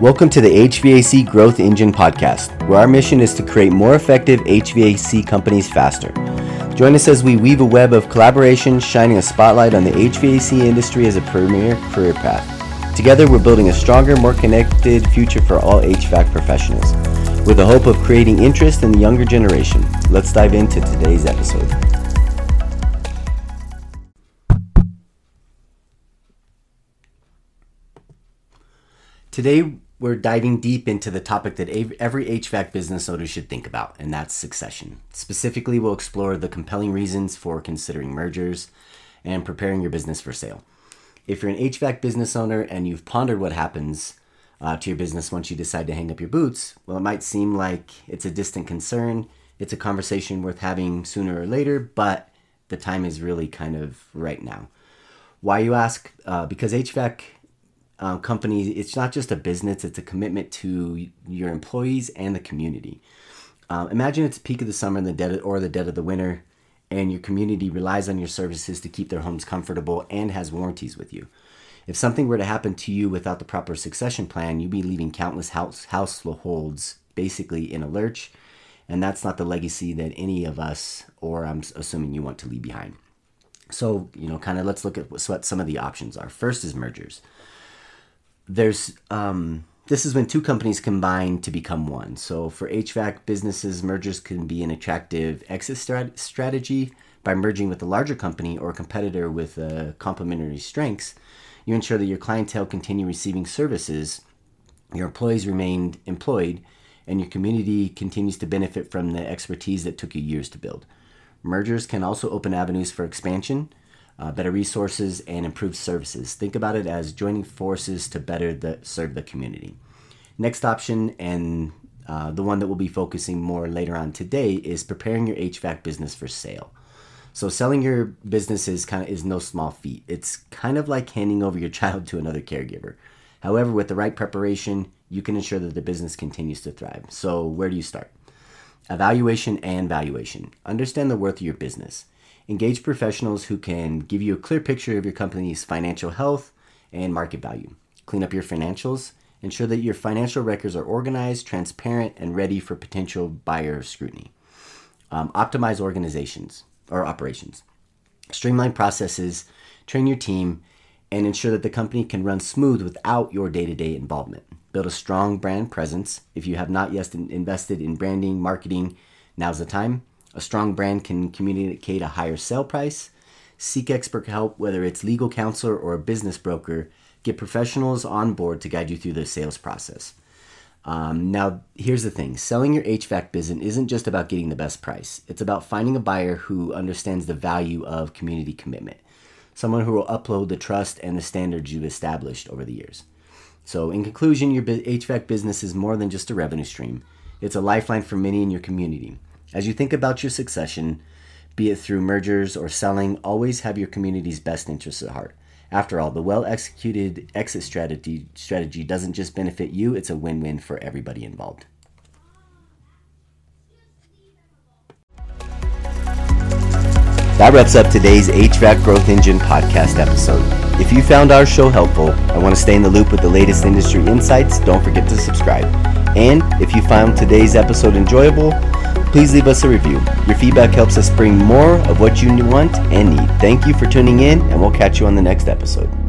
Welcome to the HVAC Growth Engine podcast, where our mission is to create more effective HVAC companies faster. Join us as we weave a web of collaboration, shining a spotlight on the HVAC industry as a premier career path. Together, we're building a stronger, more connected future for all HVAC professionals. With the hope of creating interest in the younger generation, let's dive into today's episode. Today, we're diving deep into the topic that every HVAC business owner should think about, and that's succession. Specifically, we'll explore the compelling reasons for considering mergers and preparing your business for sale. If you're an HVAC business owner and you've pondered what happens uh, to your business once you decide to hang up your boots, well, it might seem like it's a distant concern. It's a conversation worth having sooner or later, but the time is really kind of right now. Why you ask? Uh, because HVAC uh, company, it's not just a business, it's a commitment to your employees and the community. Uh, imagine it's the peak of the summer and the dead or the dead of the winter, and your community relies on your services to keep their homes comfortable and has warranties with you. If something were to happen to you without the proper succession plan, you'd be leaving countless house households basically in a lurch, and that's not the legacy that any of us, or I'm assuming you want to leave behind. So, you know, kind of let's look at what some of the options are. First is mergers there's um, this is when two companies combine to become one. So for HVAC businesses, mergers can be an attractive exit strat- strategy by merging with a larger company or a competitor with uh, complementary strengths. You ensure that your clientele continue receiving services, your employees remain employed, and your community continues to benefit from the expertise that took you years to build. Mergers can also open avenues for expansion uh, better resources, and improved services. Think about it as joining forces to better the, serve the community. Next option, and uh, the one that we'll be focusing more later on today, is preparing your HVAC business for sale. So selling your business is kind of is no small feat. It's kind of like handing over your child to another caregiver. However, with the right preparation, you can ensure that the business continues to thrive. So where do you start? Evaluation and valuation. Understand the worth of your business. Engage professionals who can give you a clear picture of your company's financial health and market value. Clean up your financials. Ensure that your financial records are organized, transparent, and ready for potential buyer scrutiny. Um, optimize organizations or operations. Streamline processes, train your team, and ensure that the company can run smooth without your day to day involvement. Build a strong brand presence. If you have not yet invested in branding, marketing, now's the time. A strong brand can communicate a higher sale price. Seek expert help, whether it's legal counselor or a business broker. Get professionals on board to guide you through the sales process. Um, now, here's the thing selling your HVAC business isn't just about getting the best price, it's about finding a buyer who understands the value of community commitment, someone who will uphold the trust and the standards you've established over the years. So, in conclusion, your HVAC business is more than just a revenue stream, it's a lifeline for many in your community. As you think about your succession, be it through mergers or selling, always have your community's best interests at heart. After all, the well executed exit strategy, strategy doesn't just benefit you, it's a win win for everybody involved. That wraps up today's HVAC Growth Engine podcast episode. If you found our show helpful and want to stay in the loop with the latest industry insights, don't forget to subscribe. And if you found today's episode enjoyable, please leave us a review. Your feedback helps us bring more of what you want and need. Thank you for tuning in, and we'll catch you on the next episode.